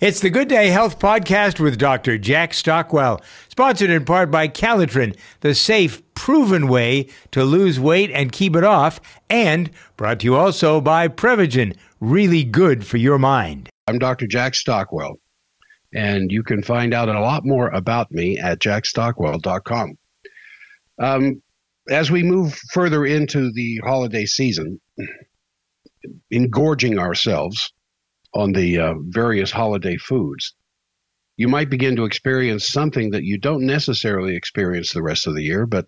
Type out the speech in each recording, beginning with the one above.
It's the Good Day Health Podcast with Dr. Jack Stockwell, sponsored in part by Calitrin, the safe, proven way to lose weight and keep it off, and brought to you also by Prevagen, really good for your mind. I'm Dr. Jack Stockwell, and you can find out a lot more about me at jackstockwell.com. Um, as we move further into the holiday season, engorging ourselves on the uh, various holiday foods, you might begin to experience something that you don't necessarily experience the rest of the year, but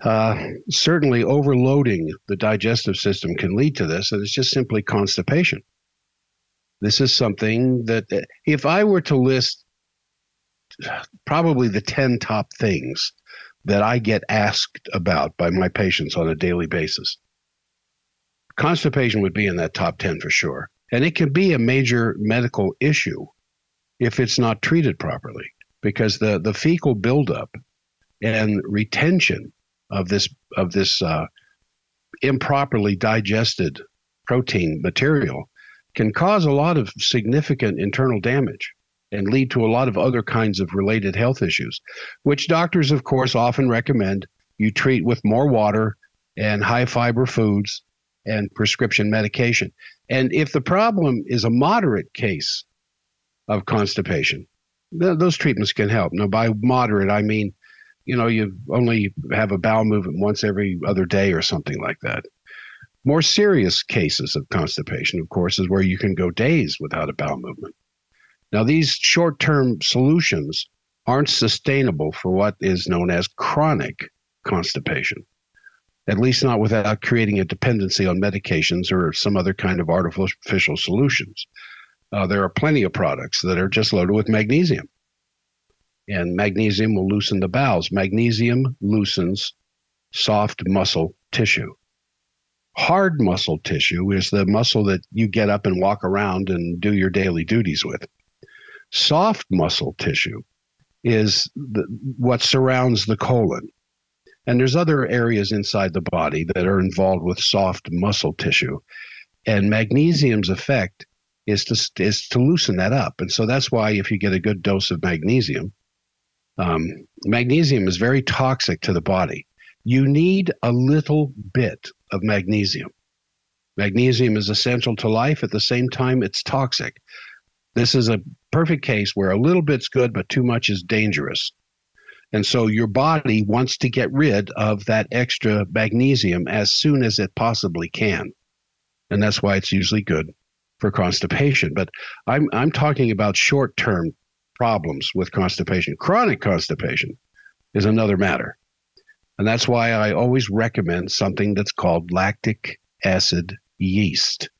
uh, certainly overloading the digestive system can lead to this, and it's just simply constipation. This is something that, if I were to list probably the 10 top things that I get asked about by my patients on a daily basis, constipation would be in that top 10 for sure. And it can be a major medical issue if it's not treated properly because the, the fecal buildup and retention of this of this uh, improperly digested protein material can cause a lot of significant internal damage and lead to a lot of other kinds of related health issues, which doctors, of course, often recommend you treat with more water and high fiber foods and prescription medication. And if the problem is a moderate case of constipation, th- those treatments can help. Now, by moderate, I mean, you know, you only have a bowel movement once every other day or something like that. More serious cases of constipation, of course, is where you can go days without a bowel movement. Now, these short term solutions aren't sustainable for what is known as chronic constipation at least not without creating a dependency on medications or some other kind of artificial solutions. Uh, there are plenty of products that are just loaded with magnesium. And magnesium will loosen the bowels. Magnesium loosens soft muscle tissue. Hard muscle tissue is the muscle that you get up and walk around and do your daily duties with. Soft muscle tissue is the, what surrounds the colon. And there's other areas inside the body that are involved with soft muscle tissue. And magnesium's effect is to, is to loosen that up. And so that's why if you get a good dose of magnesium, um, magnesium is very toxic to the body. You need a little bit of magnesium. Magnesium is essential to life. At the same time, it's toxic. This is a perfect case where a little bit's good, but too much is dangerous. And so your body wants to get rid of that extra magnesium as soon as it possibly can. And that's why it's usually good for constipation. But I'm, I'm talking about short term problems with constipation. Chronic constipation is another matter. And that's why I always recommend something that's called lactic acid yeast.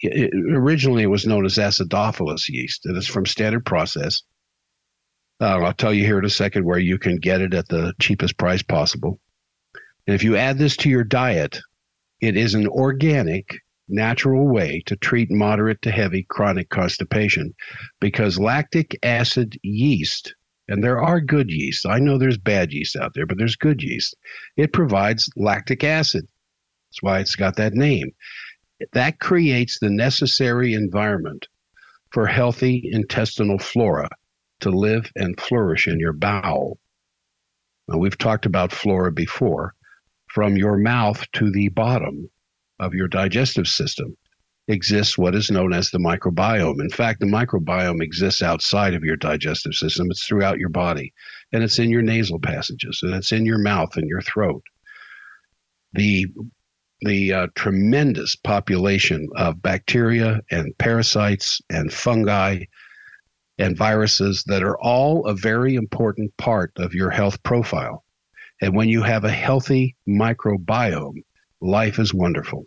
It, originally, it was known as acidophilus yeast, and it's from Standard Process. Uh, I'll tell you here in a second where you can get it at the cheapest price possible. And if you add this to your diet, it is an organic, natural way to treat moderate to heavy chronic constipation because lactic acid yeast, and there are good yeast. I know there's bad yeast out there, but there's good yeast. It provides lactic acid. That's why it's got that name. That creates the necessary environment for healthy intestinal flora to live and flourish in your bowel. Now, we've talked about flora before. From your mouth to the bottom of your digestive system exists what is known as the microbiome. In fact, the microbiome exists outside of your digestive system, it's throughout your body, and it's in your nasal passages, and it's in your mouth and your throat. The the uh, tremendous population of bacteria and parasites and fungi and viruses that are all a very important part of your health profile. And when you have a healthy microbiome, life is wonderful.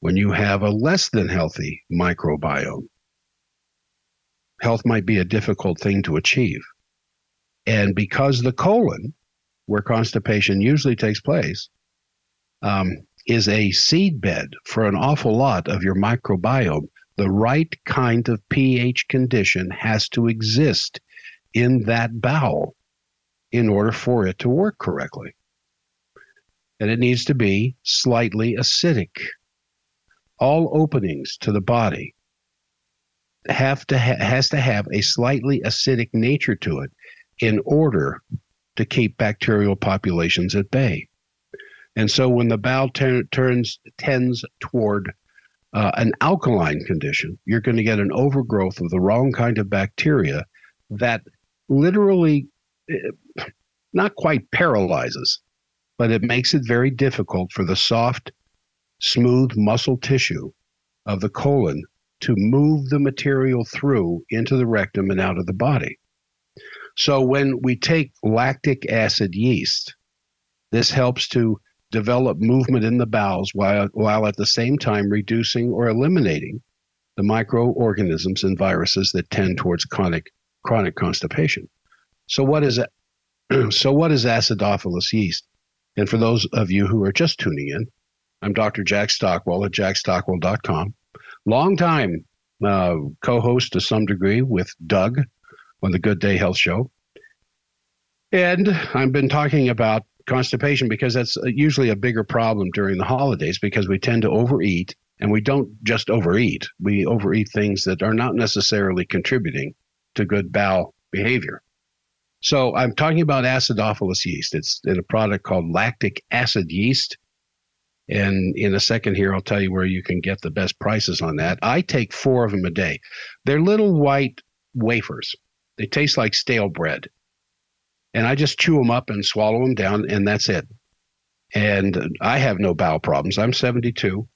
When you have a less than healthy microbiome, health might be a difficult thing to achieve. And because the colon, where constipation usually takes place, um, is a seedbed for an awful lot of your microbiome, the right kind of pH condition has to exist in that bowel in order for it to work correctly. And it needs to be slightly acidic. All openings to the body have to ha- has to have a slightly acidic nature to it in order to keep bacterial populations at bay. And so when the bowel ter- turns tends toward uh, an alkaline condition, you're going to get an overgrowth of the wrong kind of bacteria that literally eh, not quite paralyzes, but it makes it very difficult for the soft, smooth muscle tissue of the colon to move the material through into the rectum and out of the body. So when we take lactic acid yeast, this helps to develop movement in the bowels while, while at the same time reducing or eliminating the microorganisms and viruses that tend towards chronic chronic constipation. So what is so what is acidophilus yeast? And for those of you who are just tuning in, I'm Dr. Jack Stockwell at jackstockwell.com. Long time uh, co-host to some degree with Doug on the Good Day Health Show. And I've been talking about constipation because that's usually a bigger problem during the holidays because we tend to overeat and we don't just overeat. We overeat things that are not necessarily contributing to good bowel behavior. So I'm talking about acidophilus yeast. It's in a product called lactic acid yeast. And in a second here, I'll tell you where you can get the best prices on that. I take four of them a day. They're little white wafers. They taste like stale bread and I just chew them up and swallow them down, and that's it. And I have no bowel problems. I'm 72,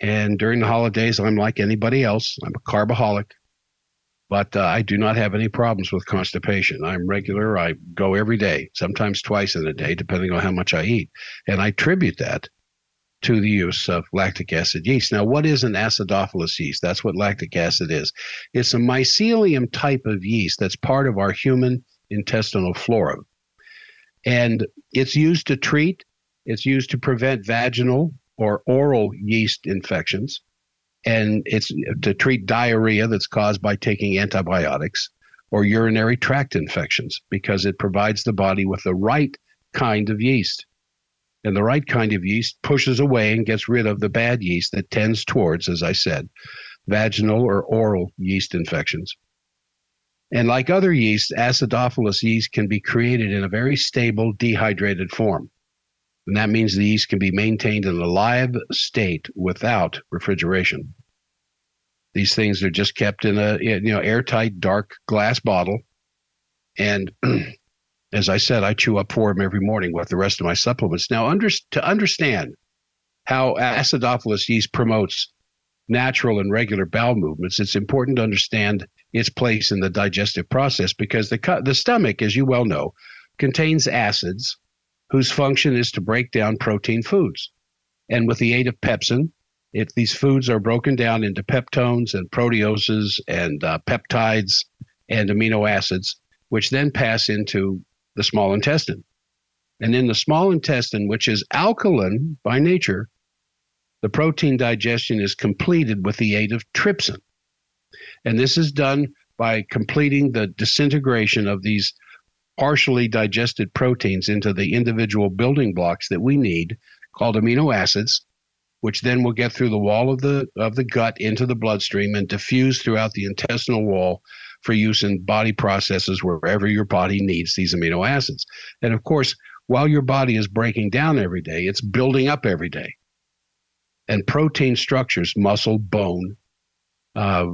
and during the holidays, I'm like anybody else. I'm a carbaholic, but uh, I do not have any problems with constipation. I'm regular. I go every day, sometimes twice in a day, depending on how much I eat, and I attribute that to the use of lactic acid yeast. Now, what is an acidophilus yeast? That's what lactic acid is. It's a mycelium type of yeast that's part of our human intestinal flora. And it's used to treat, it's used to prevent vaginal or oral yeast infections. And it's to treat diarrhea that's caused by taking antibiotics or urinary tract infections because it provides the body with the right kind of yeast. And the right kind of yeast pushes away and gets rid of the bad yeast that tends towards, as I said, vaginal or oral yeast infections. And like other yeasts, acidophilus yeast can be created in a very stable, dehydrated form. And that means the yeast can be maintained in a live state without refrigeration. These things are just kept in a you know airtight, dark glass bottle. And as I said, I chew up four of them every morning with the rest of my supplements. Now, under, to understand how acidophilus yeast promotes natural and regular bowel movements, it's important to understand its place in the digestive process because the, the stomach, as you well know, contains acids whose function is to break down protein foods. And with the aid of pepsin, if these foods are broken down into peptones and proteoses and uh, peptides and amino acids, which then pass into the small intestine. And in the small intestine, which is alkaline by nature, the protein digestion is completed with the aid of trypsin. And this is done by completing the disintegration of these partially digested proteins into the individual building blocks that we need called amino acids which then will get through the wall of the of the gut into the bloodstream and diffuse throughout the intestinal wall for use in body processes wherever your body needs these amino acids. And of course, while your body is breaking down every day, it's building up every day. And protein structures, muscle, bone, uh,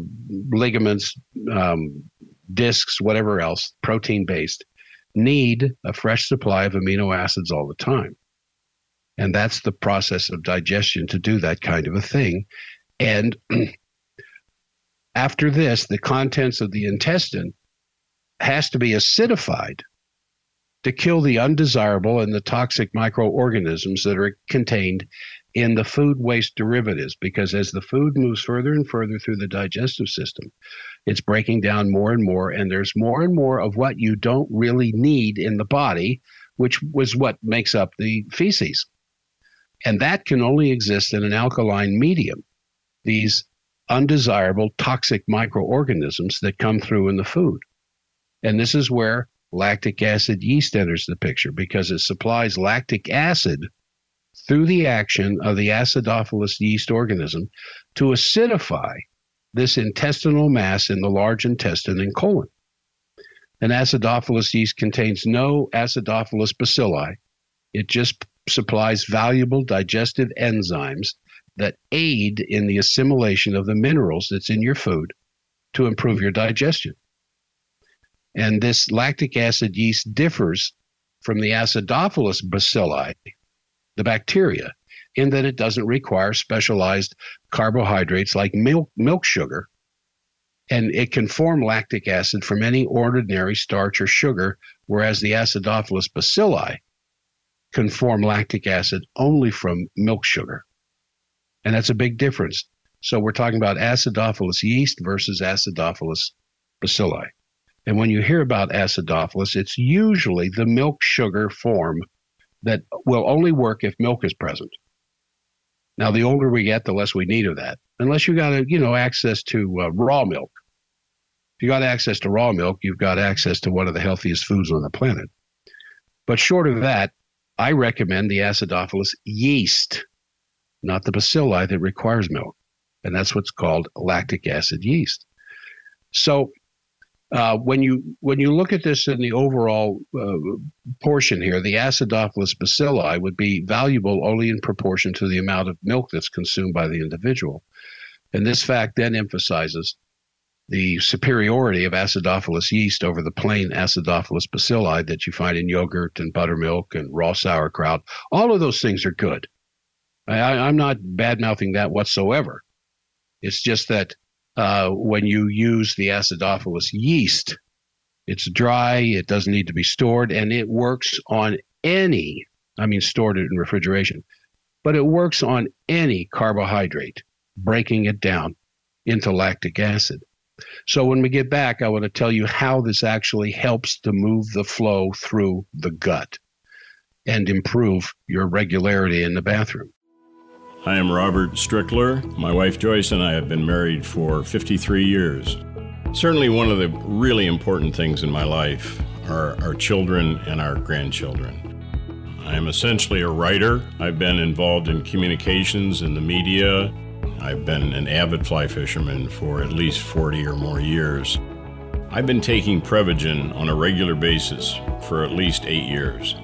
ligaments, um, discs, whatever else, protein based, need a fresh supply of amino acids all the time. And that's the process of digestion to do that kind of a thing. And after this, the contents of the intestine has to be acidified to kill the undesirable and the toxic microorganisms that are contained in the food waste derivatives because as the food moves further and further through the digestive system, It's breaking down more and more, and there's more and more of what you don't really need in the body, which was what makes up the feces. And that can only exist in an alkaline medium. These undesirable toxic microorganisms that come through in the food. And this is where lactic acid yeast enters the picture because it supplies lactic acid through the action of the acidophilus yeast organism to acidify this intestinal mass in the large intestine and colon. An acidophilus yeast contains no acidophilus bacilli. It just supplies valuable digestive enzymes that aid in the assimilation of the minerals that's in your food to improve your digestion. And this lactic acid yeast differs from the acidophilus bacilli, the bacteria, in that it doesn't require specialized carbohydrates like milk, milk sugar. And it can form lactic acid from any ordinary starch or sugar, whereas the acidophilus bacilli can form lactic acid only from milk sugar. And that's a big difference. So we're talking about acidophilus yeast versus acidophilus bacilli. And when you hear about acidophilus, it's usually the milk sugar form that will only work if milk is present. Now, the older we get, the less we need of that. Unless you got, a, you know, access to uh, raw milk. If you got access to raw milk, you've got access to one of the healthiest foods on the planet. But short of that, I recommend the acidophilus yeast, not the bacilli that requires milk. And that's what's called lactic acid yeast. So uh, when you when you look at this in the overall uh, portion here, the acidophilus bacilli would be valuable only in proportion to the amount of milk that's consumed by the individual, and this fact then emphasizes the superiority of acidophilus yeast over the plain acidophilus bacilli that you find in yogurt and buttermilk and raw sauerkraut. All of those things are good. I, I'm not bad mouthing that whatsoever. It's just that uh, when you use the acidophilus yeast. It's dry, it doesn't need to be stored, and it works on any, I mean, stored it in refrigeration, but it works on any carbohydrate, breaking it down into lactic acid. So when we get back, I want to tell you how this actually helps to move the flow through the gut and improve your regularity in the bathroom. I am Robert Strickler. My wife Joyce and I have been married for 53 years. Certainly, one of the really important things in my life are our children and our grandchildren. I am essentially a writer. I've been involved in communications in the media. I've been an avid fly fisherman for at least 40 or more years. I've been taking Prevagen on a regular basis for at least eight years.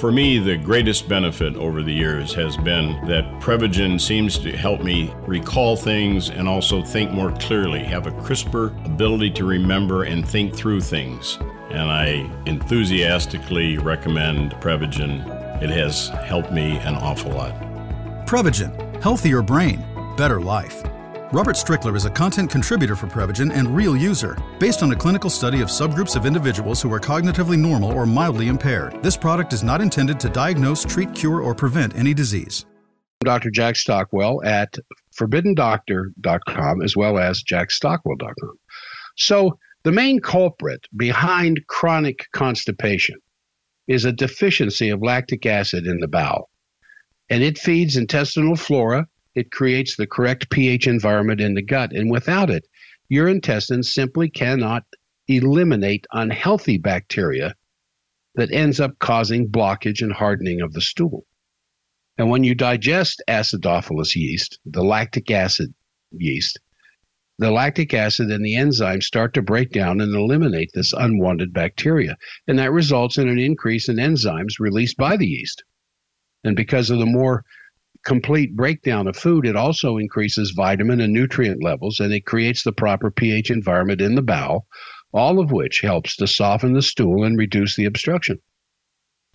For me, the greatest benefit over the years has been that Prevagen seems to help me recall things and also think more clearly, have a crisper ability to remember and think through things. And I enthusiastically recommend Prevagen. It has helped me an awful lot. Prevagen, healthier brain, better life. Robert Strickler is a content contributor for Prevagen and real user, based on a clinical study of subgroups of individuals who are cognitively normal or mildly impaired. This product is not intended to diagnose, treat, cure, or prevent any disease. Dr. Jack Stockwell at forbiddendoctor.com as well as jackstockwell.com. So, the main culprit behind chronic constipation is a deficiency of lactic acid in the bowel. And it feeds intestinal flora it creates the correct pH environment in the gut. And without it, your intestines simply cannot eliminate unhealthy bacteria that ends up causing blockage and hardening of the stool. And when you digest acidophilus yeast, the lactic acid yeast, the lactic acid and the enzymes start to break down and eliminate this unwanted bacteria. And that results in an increase in enzymes released by the yeast. And because of the more complete breakdown of food, it also increases vitamin and nutrient levels and it creates the proper pH environment in the bowel, all of which helps to soften the stool and reduce the obstruction.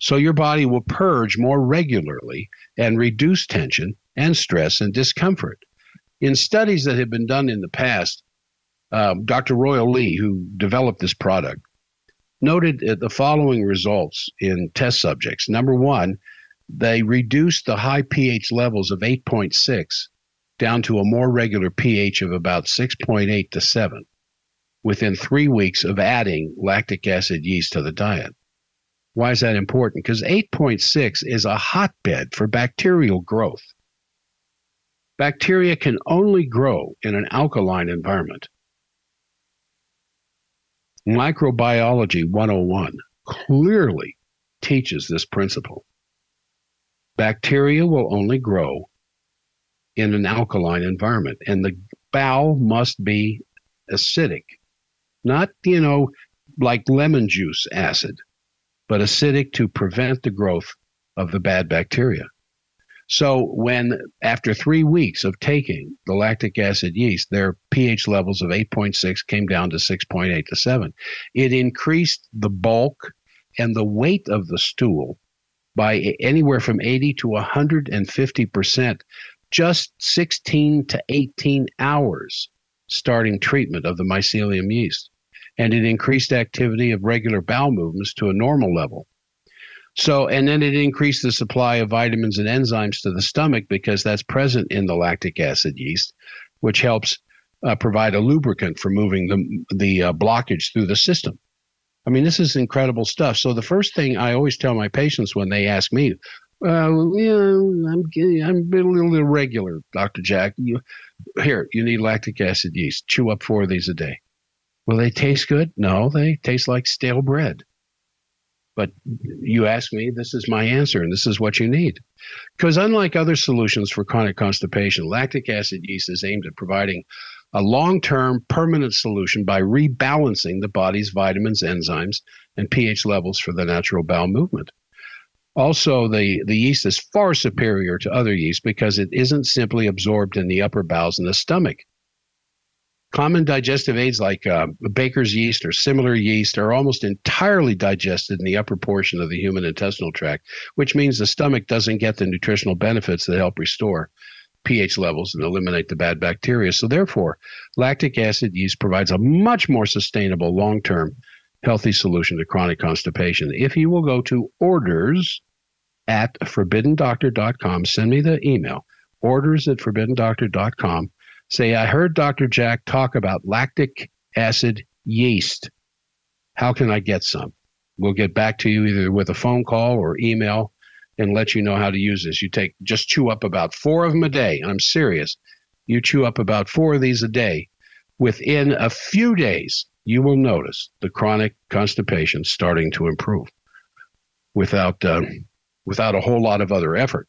So your body will purge more regularly and reduce tension and stress and discomfort. In studies that have been done in the past, um, Dr. Royal Lee, who developed this product, noted the following results in test subjects. Number one, they reduced the high pH levels of 8.6 down to a more regular pH of about 6.8 to 7. within three weeks of adding lactic acid yeast to the diet. Why is that important? Because 8.6 is a hotbed for bacterial growth. Bacteria can only grow in an alkaline environment. Microbiology 101 clearly teaches this principle. Bacteria will only grow in an alkaline environment, and the bowel must be acidic. Not, you know, like lemon juice acid, but acidic to prevent the growth of the bad bacteria. So when after three weeks of taking the lactic acid yeast, their pH levels of 8.6 came down to 6.8 to 7. It increased the bulk and the weight of the stool by anywhere from 80 to 150 percent just 16 to 18 hours starting treatment of the mycelium yeast. And it increased activity of regular bowel movements to a normal level. So, and then it increased the supply of vitamins and enzymes to the stomach because that's present in the lactic acid yeast, which helps uh, provide a lubricant for moving the, the uh, blockage through the system. I mean, this is incredible stuff. So, the first thing I always tell my patients when they ask me, uh, yeah, I'm I'm a little irregular, Doctor Jack. You, here, you need lactic acid yeast. Chew up four of these a day. Will they taste good? No, they taste like stale bread. But you ask me, this is my answer, and this is what you need. Because unlike other solutions for chronic constipation, lactic acid yeast is aimed at providing a long term permanent solution by rebalancing the body's vitamins, enzymes, and pH levels for the natural bowel movement. Also, the, the yeast is far superior to other yeast because it isn't simply absorbed in the upper bowels and the stomach. Common digestive aids like uh, baker's yeast or similar yeast are almost entirely digested in the upper portion of the human intestinal tract, which means the stomach doesn't get the nutritional benefits that help restore pH levels and eliminate the bad bacteria. So, therefore, lactic acid yeast provides a much more sustainable long term healthy solution to chronic constipation. If you will go to orders at forbiddendoctor.com, send me the email, orders at forbiddendoctor.com Say, I heard Dr. Jack talk about lactic acid yeast. How can I get some? We'll get back to you either with a phone call or email and let you know how to use this. You take just chew up about four of them a day. I'm serious. You chew up about four of these a day. Within a few days, you will notice the chronic constipation starting to improve without uh, without a whole lot of other effort.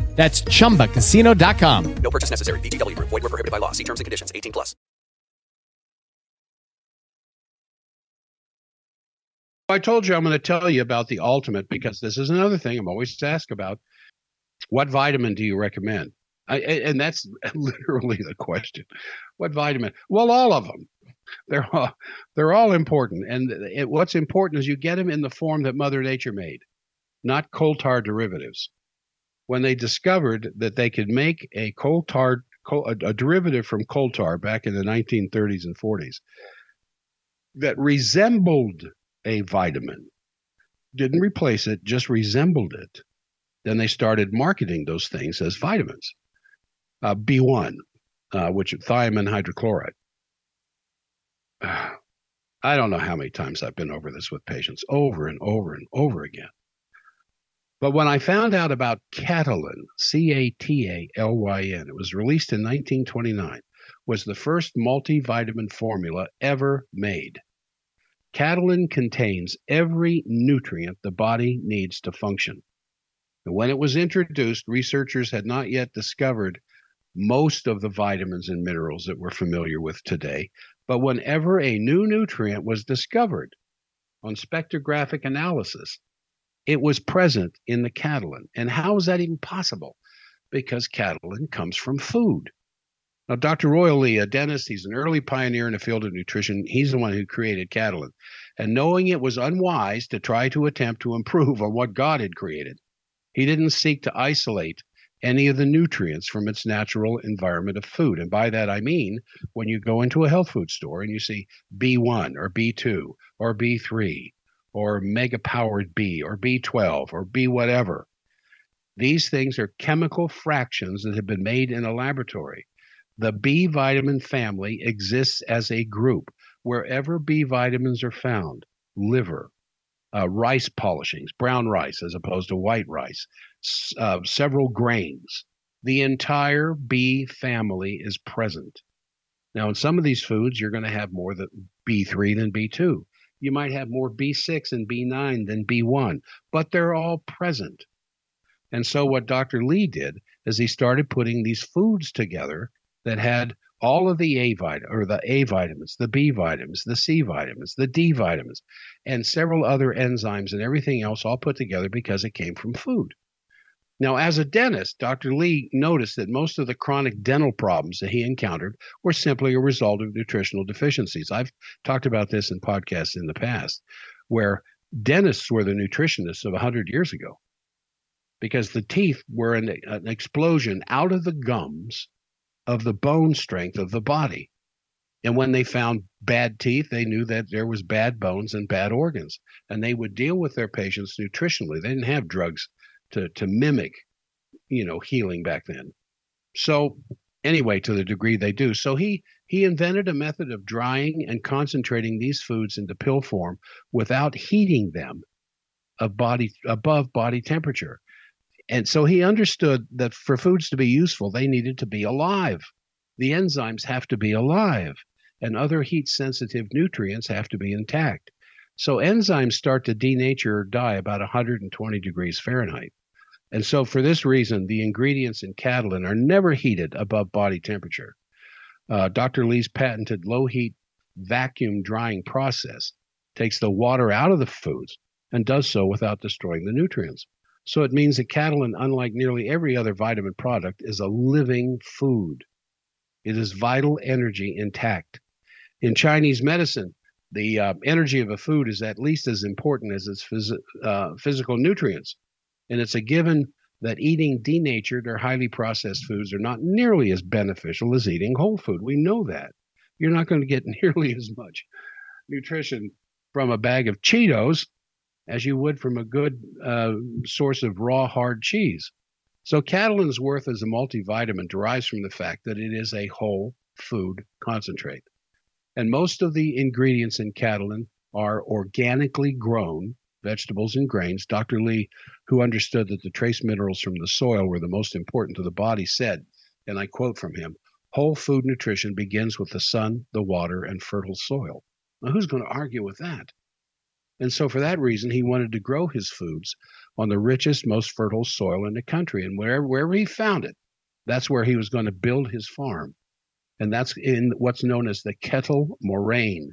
That's ChumbaCasino.com. No purchase necessary. VGW. Void were prohibited by law. See terms and conditions. 18 plus. I told you I'm going to tell you about the ultimate because this is another thing I'm always asked about. What vitamin do you recommend? I, and that's literally the question. What vitamin? Well, all of them. They're all, they're all important. And it, what's important is you get them in the form that Mother Nature made, not coal tar derivatives when they discovered that they could make a coal tar, a derivative from coal tar back in the 1930s and 40s that resembled a vitamin, didn't replace it, just resembled it. Then they started marketing those things as vitamins. Uh, B1, uh, which thiamine hydrochloride. I don't know how many times I've been over this with patients, over and over and over again. But when I found out about Catalyn, C A T A L Y N, it was released in 1929, was the first multivitamin formula ever made. Catalyn contains every nutrient the body needs to function. And when it was introduced, researchers had not yet discovered most of the vitamins and minerals that we're familiar with today. But whenever a new nutrient was discovered on spectrographic analysis, it was present in the Catalyn. And how is that even possible? Because Catalyn comes from food. Now, Dr. Royal Lee, a uh, dentist, he's an early pioneer in the field of nutrition. He's the one who created Catalyn. And knowing it was unwise to try to attempt to improve on what God had created, he didn't seek to isolate any of the nutrients from its natural environment of food. And by that I mean when you go into a health food store and you see B1 or B2 or B3 or mega powered B or B12 or B whatever, these things are chemical fractions that have been made in a laboratory. The B vitamin family exists as a group wherever B vitamins are found liver, uh, rice polishings, brown rice as opposed to white rice, uh, several grains. The entire B family is present. Now, in some of these foods, you're going to have more than B3 than B2. You might have more B6 and B9 than B1, but they're all present. And so, what Dr. Lee did is he started putting these foods together that had all of the A vitamin or the A vitamins, the B vitamins, the C vitamins, the D vitamins, and several other enzymes and everything else all put together because it came from food. Now, as a dentist, Dr. Lee noticed that most of the chronic dental problems that he encountered were simply a result of nutritional deficiencies. I've talked about this in podcasts in the past, where dentists were the nutritionists of 100 years ago because the teeth were an, an explosion out of the gums of the bone strength of the body. And when they found bad teeth, they knew that there was bad bones and bad organs. And they would deal with their patients nutritionally. They didn't have drugs to, to mimic, you know, healing back then. So anyway, to the degree they do. So he he invented a method of drying and concentrating these foods into pill form without heating them of body above body temperature. And so he understood that for foods to be useful, they needed to be alive. The enzymes have to be alive, and other heat sensitive nutrients have to be intact. So enzymes start to denature or die about 120 degrees Fahrenheit. And so, for this reason, the ingredients in Catalyn are never heated above body temperature. Uh, Dr. Lee's patented low heat vacuum drying process takes the water out of the foods and does so without destroying the nutrients. So it means that Catalyn, unlike nearly every other vitamin product, is a living food. It is vital energy intact. In Chinese medicine, the uh, energy of a food is at least as important as its phys- uh, physical nutrients. And it's a given that eating denatured or highly processed foods are not nearly as beneficial as eating whole food. We know that. You're not going to get nearly as much nutrition from a bag of Cheetos as you would from a good uh, source of raw hard cheese. So Catalyn's worth as a multivitamin derives from the fact that it is a whole food concentrate. And most of the ingredients in Catalyn are organically grown vegetables and grains. Dr. Lee, who understood that the trace minerals from the soil were the most important to the body, said, and I quote from him, whole food nutrition begins with the sun, the water, and fertile soil. Now, who's going to argue with that? And so, for that reason, he wanted to grow his foods on the richest, most fertile soil in the country. And wherever, wherever he found it, that's where he was going to build his farm. And that's in what's known as the Kettle Moraine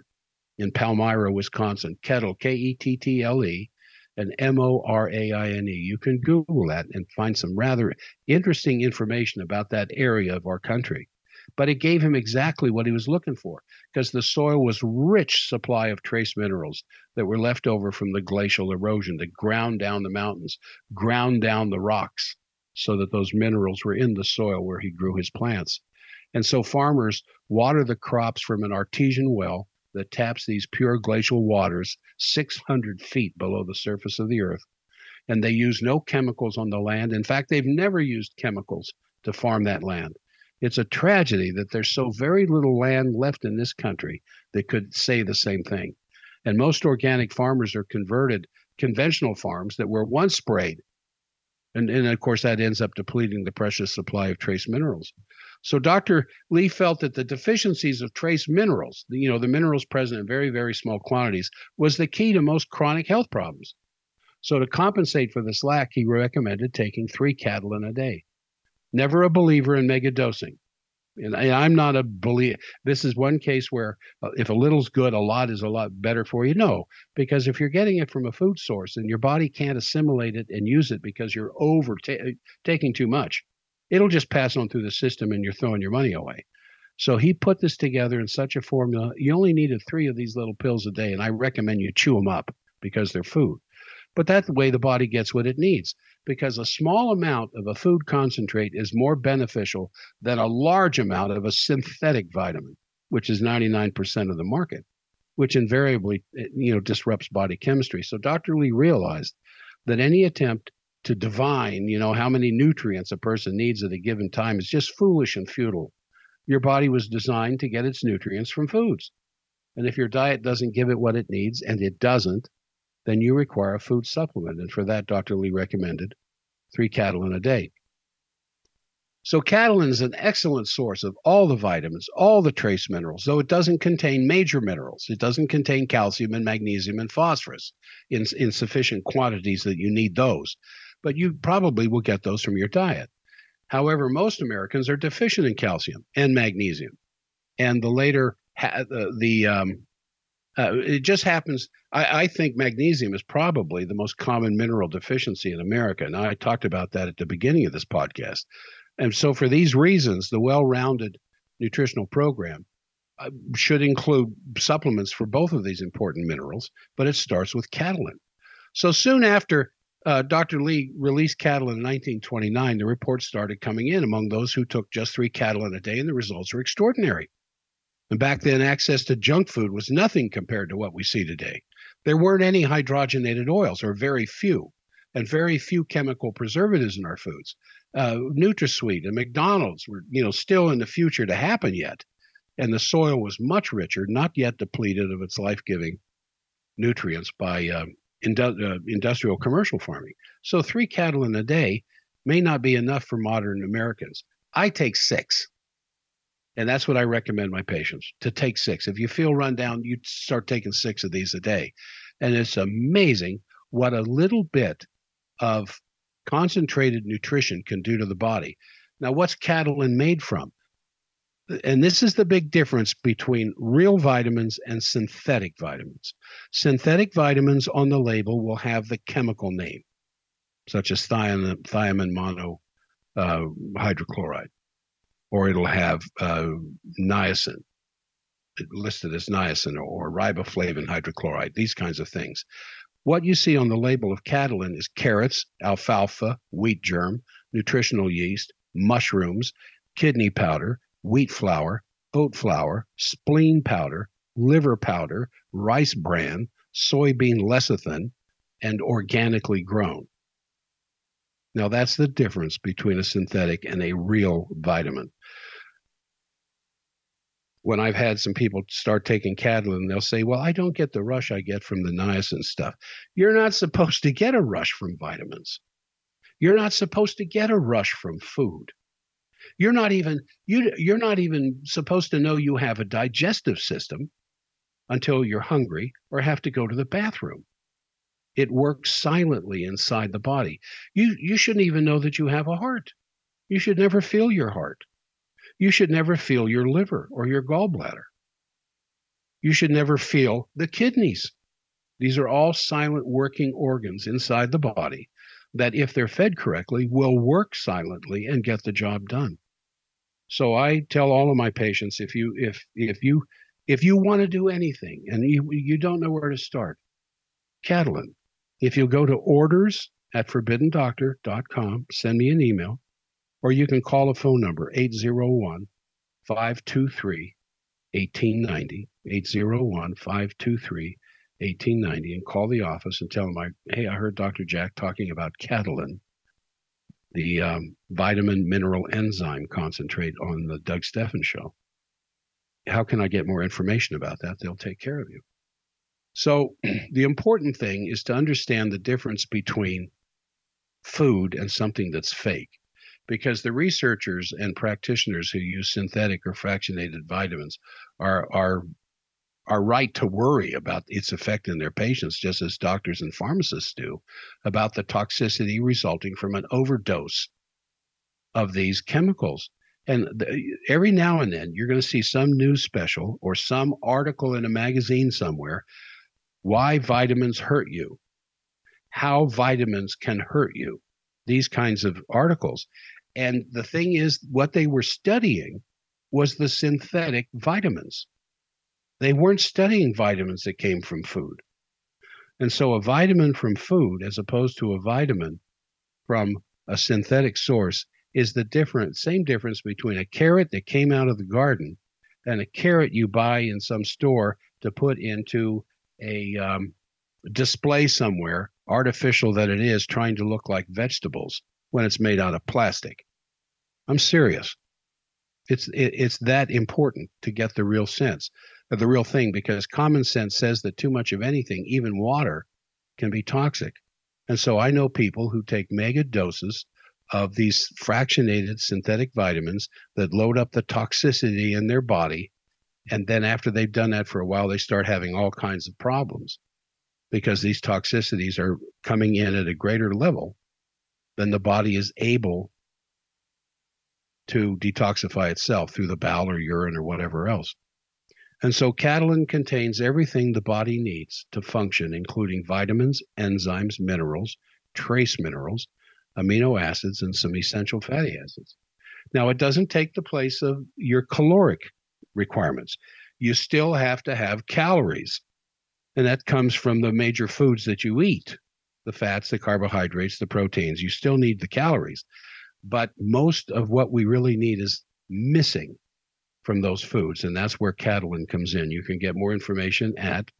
in Palmyra, Wisconsin. Kettle, K E T T L E, and M O R A I N E. You can Google that and find some rather interesting information about that area of our country but it gave him exactly what he was looking for because the soil was rich supply of trace minerals that were left over from the glacial erosion that ground down the mountains, ground down the rocks so that those minerals were in the soil where he grew his plants. And so farmers water the crops from an artesian well that taps these pure glacial waters 600 feet below the surface of the earth. And they use no chemicals on the land. In fact, they've never used chemicals to farm that land. It's a tragedy that there's so very little land left in this country that could say the same thing. And most organic farmers are converted conventional farms that were once sprayed. And, and of course, that ends up depleting the precious supply of trace minerals. So Dr. Lee felt that the deficiencies of trace minerals, you know, the minerals present in very, very small quantities, was the key to most chronic health problems. So to compensate for this lack, he recommended taking three Catalyn a day. Never a believer in mega dosing. And I, am not a believer. This is one case where uh, if a little's good, a lot is a lot better for you. No, because if you're getting it from a food source and your body can't assimilate it and use it because you're over ta- taking too much, it'll just pass on through the system and you're throwing your money away. So he put this together in such a formula. You only needed three of these little pills a day, and I recommend you chew them up because they're food. But that's the way the body gets what it needs because a small amount of a food concentrate is more beneficial than a large amount of a synthetic vitamin, which is 99% of the market, which invariably eh, you know disrupts body chemistry. So Dr. Lee realized that any attempt to divine, you know, how many nutrients a person needs at a given time is just foolish and futile. Your body was designed to get its nutrients from foods. And if your diet doesn't give it what it needs, and it doesn't, then you require a food supplement. And for that, Dr. Lee recommended three Catalyn a day. So Catalyn is an excellent source of all the vitamins, all the trace minerals, though it doesn't contain major minerals. It doesn't contain calcium and magnesium and phosphorus in, in sufficient quantities that you need those. But you probably will get those from your diet. However, most Americans are deficient in calcium and magnesium. And the later, ha- the, the um, uh, it just happens. I, I, think magnesium is probably the most common mineral deficiency in America. And I talked about that at the beginning of this podcast. And so, for these reasons, the well rounded nutritional program uh, should include supplements for both of these important minerals, but it starts with Catalyn. So, soon after uh, Dr. Lee released Catalyn 1929, the reports started coming in among those who took just three Catalyn a day, and the results were extraordinary. And back then, access to junk food was nothing compared to what we see today. There weren't any hydrogenated oils, or very few, and very few chemical preservatives in our foods. Uh, NutraSweet and McDonald's were, you know, still in the future to happen yet, and the soil was much richer, not yet depleted of its life-giving nutrients by uh, Uh, industrial commercial farming. So three Catalyn a day may not be enough for modern Americans. I take six. And that's what I recommend my patients to take six. If you feel run down, you start taking six of these a day. And it's amazing what a little bit of concentrated nutrition can do to the body. Now, what's Catalyn made from? And this is the big difference between real vitamins and synthetic vitamins. Synthetic vitamins on the label will have the chemical name, such as thiamine, thiamine uh, hydrochloride or it'll have uh, niacin listed as niacin or riboflavin hydrochloride, these kinds of things. What you see on the label of Catalyn is carrots, alfalfa, wheat germ, nutritional yeast, mushrooms, kidney powder, wheat flour, oat flour, spleen powder, liver powder, rice bran, soybean lecithin, and organically grown. Now, that's the difference between a synthetic and a real vitamin. When I've had some people start taking Catalyn, they'll say, Well, I don't get the rush I get from the niacin stuff. You're not supposed to get a rush from vitamins. You're not supposed to get a rush from food. You're not even you you're not even supposed to know you have a digestive system until you're hungry or have to go to the bathroom. It works silently inside the body. You, you shouldn't even know that you have a heart. You should never feel your heart. You should never feel your liver or your gallbladder. You should never feel the kidneys. These are all silent working organs inside the body that, if they're fed correctly, will work silently and get the job done. So I tell all of my patients if you if if you if you want to do anything and you you don't know where to start, Catalyn, if you go to orders at forbiddendoctor.com, send me an email, or you can call a phone number 801 523 1890, 801 523 1890, and call the office and tell them, I, hey, I heard Dr. Jack talking about Catalyn, the um, vitamin mineral enzyme concentrate on the Doug Stephan show. How can I get more information about that? They'll take care of you. So the important thing is to understand the difference between food and something that's fake. Because the researchers and practitioners who use synthetic or fractionated vitamins are are are right to worry about its effect in their patients, just as doctors and pharmacists do about the toxicity resulting from an overdose of these chemicals. And the, every now and then, you're going to see some news special or some article in a magazine somewhere why vitamins hurt you, how vitamins can hurt you, these kinds of articles. And the thing is, what they were studying was the synthetic vitamins. They weren't studying vitamins that came from food. And so a vitamin from food, as opposed to a vitamin from a synthetic source, is the different same difference between a carrot that came out of the garden and a carrot you buy in some store to put into a um, display somewhere, artificial that it is, trying to look like vegetables when it's made out of plastic. I'm serious. It's it, it's that important to get the real sense the real thing because common sense says that too much of anything, even water, can be toxic. And so I know people who take mega doses of these fractionated synthetic vitamins that load up the toxicity in their body. And then after they've done that for a while, they start having all kinds of problems because these toxicities are coming in at a greater level than the body is able to detoxify itself through the bowel or urine or whatever else. And so Catalyn contains everything the body needs to function, including vitamins, enzymes, minerals, trace minerals, amino acids, and some essential fatty acids. Now, it doesn't take the place of your caloric requirements. You still have to have calories, and that comes from the major foods that you eat the fats, the carbohydrates, the proteins. You still need the calories. But most of what we really need is missing from those foods, and that's where Catalyn comes in. You can get more information at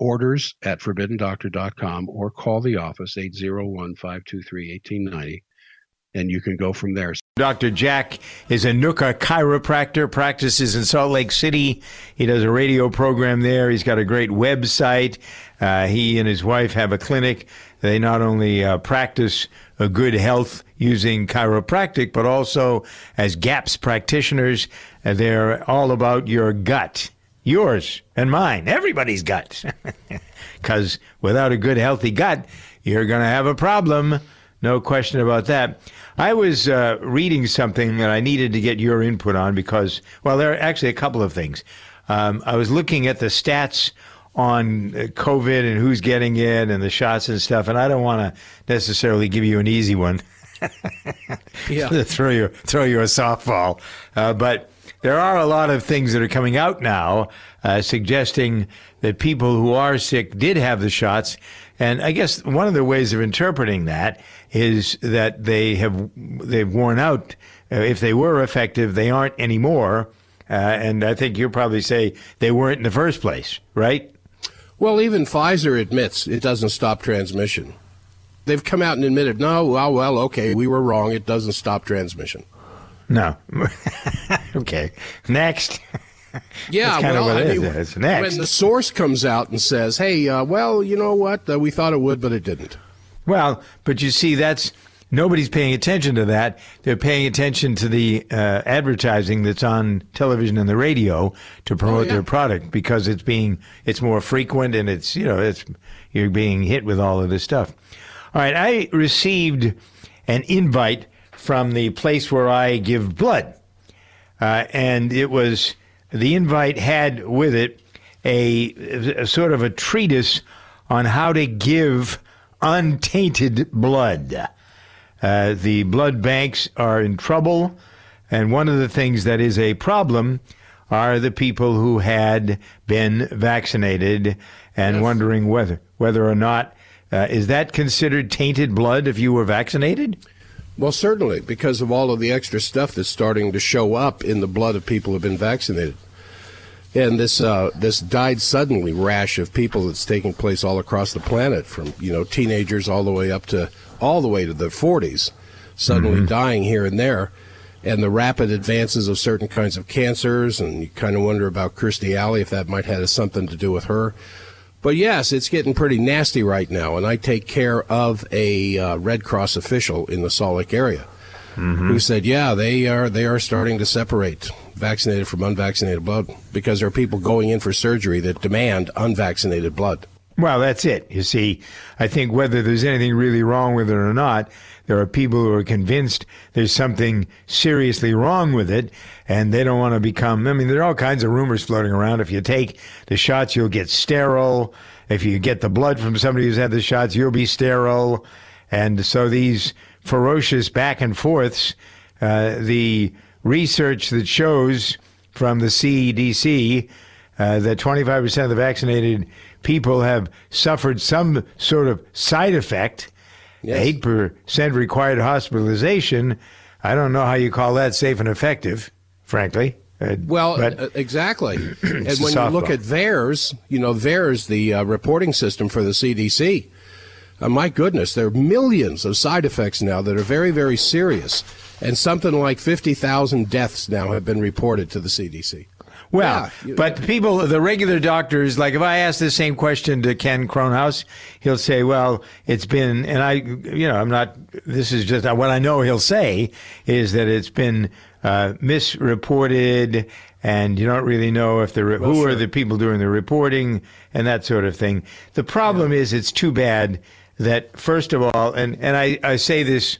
orders at forbiddendoctor.com or call the office 801 523 1890 and you can go from there. Dr. Jack is a NUCCA chiropractor, practices in Salt Lake City. He does a radio program there. He's got a great website. Uh, he and his wife have a clinic. They not only uh, practice a good health using chiropractic, but also as GAPS practitioners, they're all about your gut yours and mine, everybody's gut. Because without a good, healthy gut, you're going to have a problem. No question about that. I was uh, reading something that I needed to get your input on because, well, there are actually a couple of things. Um, I was looking at the stats on uh, COVID and who's getting it and the shots and stuff, and I don't want to necessarily give you an easy one. yeah. throw you throw you a softball, uh, but there are a lot of things that are coming out now uh, suggesting that people who are sick did have the shots. And I guess one of the ways of interpreting that is that they have they've worn out. Uh, if they were effective, they aren't anymore. Uh, and I think you'll probably say they weren't in the first place, right? Well, even Pfizer admits it doesn't stop transmission. They've come out and admitted, no, well, well, okay, we were wrong. It doesn't stop transmission. No. okay. Next. Yeah, well, I mean, next. when the source comes out and says, "Hey, uh, well, you know what? Uh, we thought it would, but it didn't." Well, but you see, that's nobody's paying attention to that. They're paying attention to the uh, advertising that's on television and the radio to promote oh, yeah. their product because it's being it's more frequent and it's you know it's you're being hit with all of this stuff. All right, I received an invite from the place where I give blood. Uh, and it was, the invite had with it a, a sort of a treatise on how to give untainted blood. Uh, the blood banks are in trouble, and one of the things that is a problem are the people who had been vaccinated and yes. wondering whether whether or not uh, is that considered tainted blood if you were vaccinated? Well, certainly, because of all of the extra stuff that's starting to show up in the blood of people who have been vaccinated. And this uh, this died suddenly rash of people that's taking place all across the planet, from you know teenagers all the way up to all the way to the 40s, suddenly mm-hmm. dying here and there, and the rapid advances of certain kinds of cancers, and you kind of wonder about Kirstie Alley if that might have something to do with her. But yes, it's getting pretty nasty right now, and I take care of a uh, Red Cross official in the Salt Lake area mm-hmm. who said, "Yeah, they are they are starting to separate vaccinated from unvaccinated blood because there are people going in for surgery that demand unvaccinated blood." Well, that's it. You see, I think whether there's anything really wrong with it or not, there are people who are convinced there's something seriously wrong with it, and they don't want to become. I mean, there are all kinds of rumors floating around. If you take the shots, you'll get sterile. If you get the blood from somebody who's had the shots, you'll be sterile. And so these ferocious back and forths, uh, the research that shows from the CDC uh, that 25% of the vaccinated people have suffered some sort of side effect. Yes. 8% required hospitalization. I don't know how you call that safe and effective, frankly. Uh, Well, but uh, exactly. and when you look at VAERS, you know, VAERS the uh, reporting system for the CDC, uh, my goodness, there are millions of side effects now that are very, very serious. And something like 50,000 deaths now have been reported to the CDC. Well, Yeah, but people, the regular doctors, like if I ask the same question to Ken Kronhaus, he'll say, well, it's been, and I, you know, I'm not, this is just what I know he'll say is that it's been uh, misreported and you don't really know if the, who are the people doing the reporting and that sort of thing. The problem is it's too bad that, first of all, and, and I, I say this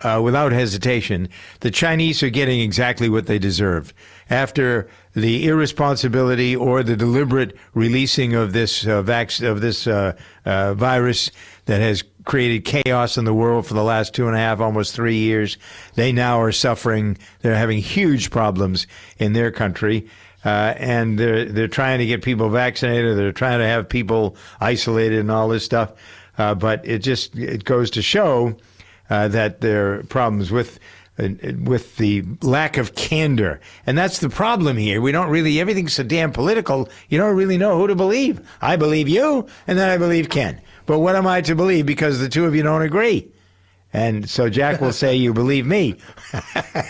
uh, without hesitation, the Chinese are getting exactly what they deserve. After the irresponsibility or the deliberate releasing of this uh, of this uh, uh, virus that has created chaos in the world for the last two and a half, almost three years, they now are suffering. They're having huge problems in their country. Uh, and they're they're trying to get people vaccinated. They're trying to have people isolated and all this stuff. Uh, but it just it goes to show uh, that there are problems with with the lack of candor, and that's the problem here. We don't really everything's so damn political. You don't really know who to believe. I believe you, and then I believe Ken. But what am I to believe because the two of you don't agree? And so Jack will say, "You believe me."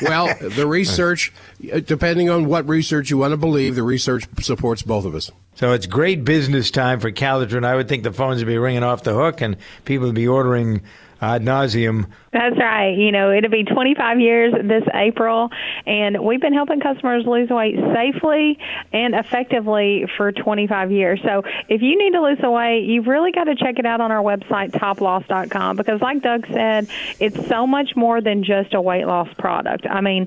Well, the research, uh, depending on what research you want to believe, the research supports both of us. So it's great business time for Calotren. I would think the phones would be ringing off the hook, and people would be ordering ad nauseum. That's right. You know, it'll be 25 years this April, and we've been helping customers lose weight safely and effectively for 25 years. So if you need to lose the weight, you've really got to check it out on our website, toploss.com, because like Doug said, it's so much more than just a weight loss product. I mean,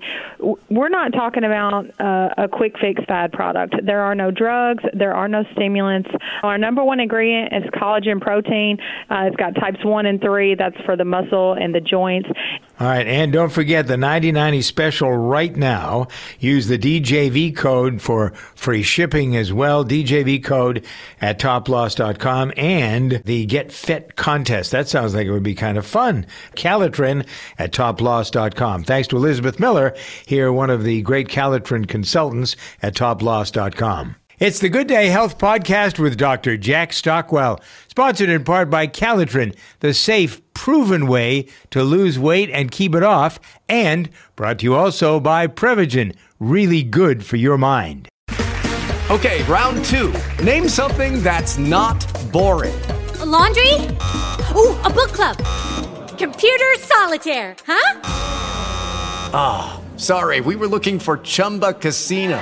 we're not talking about uh, a quick fix fad product. There are no drugs, there are no stimulants. Our number one ingredient is collagen protein. Uh, it's got types 1 and 3. That's for the muscle and the joints. All right, and don't forget the 9090 special right now. Use the DJV code for free shipping as well. DJV code at toploss.com and the Get Fit contest. That sounds like it would be kind of fun. Calotren at toploss.com. Thanks to Elizabeth Miller, here one of the great Calotren consultants at toploss.com. It's the Good Day Health Podcast with Dr. Jack Stockwell, sponsored in part by Calotren, the safe, proven way to lose weight and keep it off, and brought to you also by Prevagen, really good for your mind. Okay, round two. Name something that's not boring. A laundry? Ooh, a book club. Computer solitaire, huh? Ah, sorry, we were looking for Chumba Casino.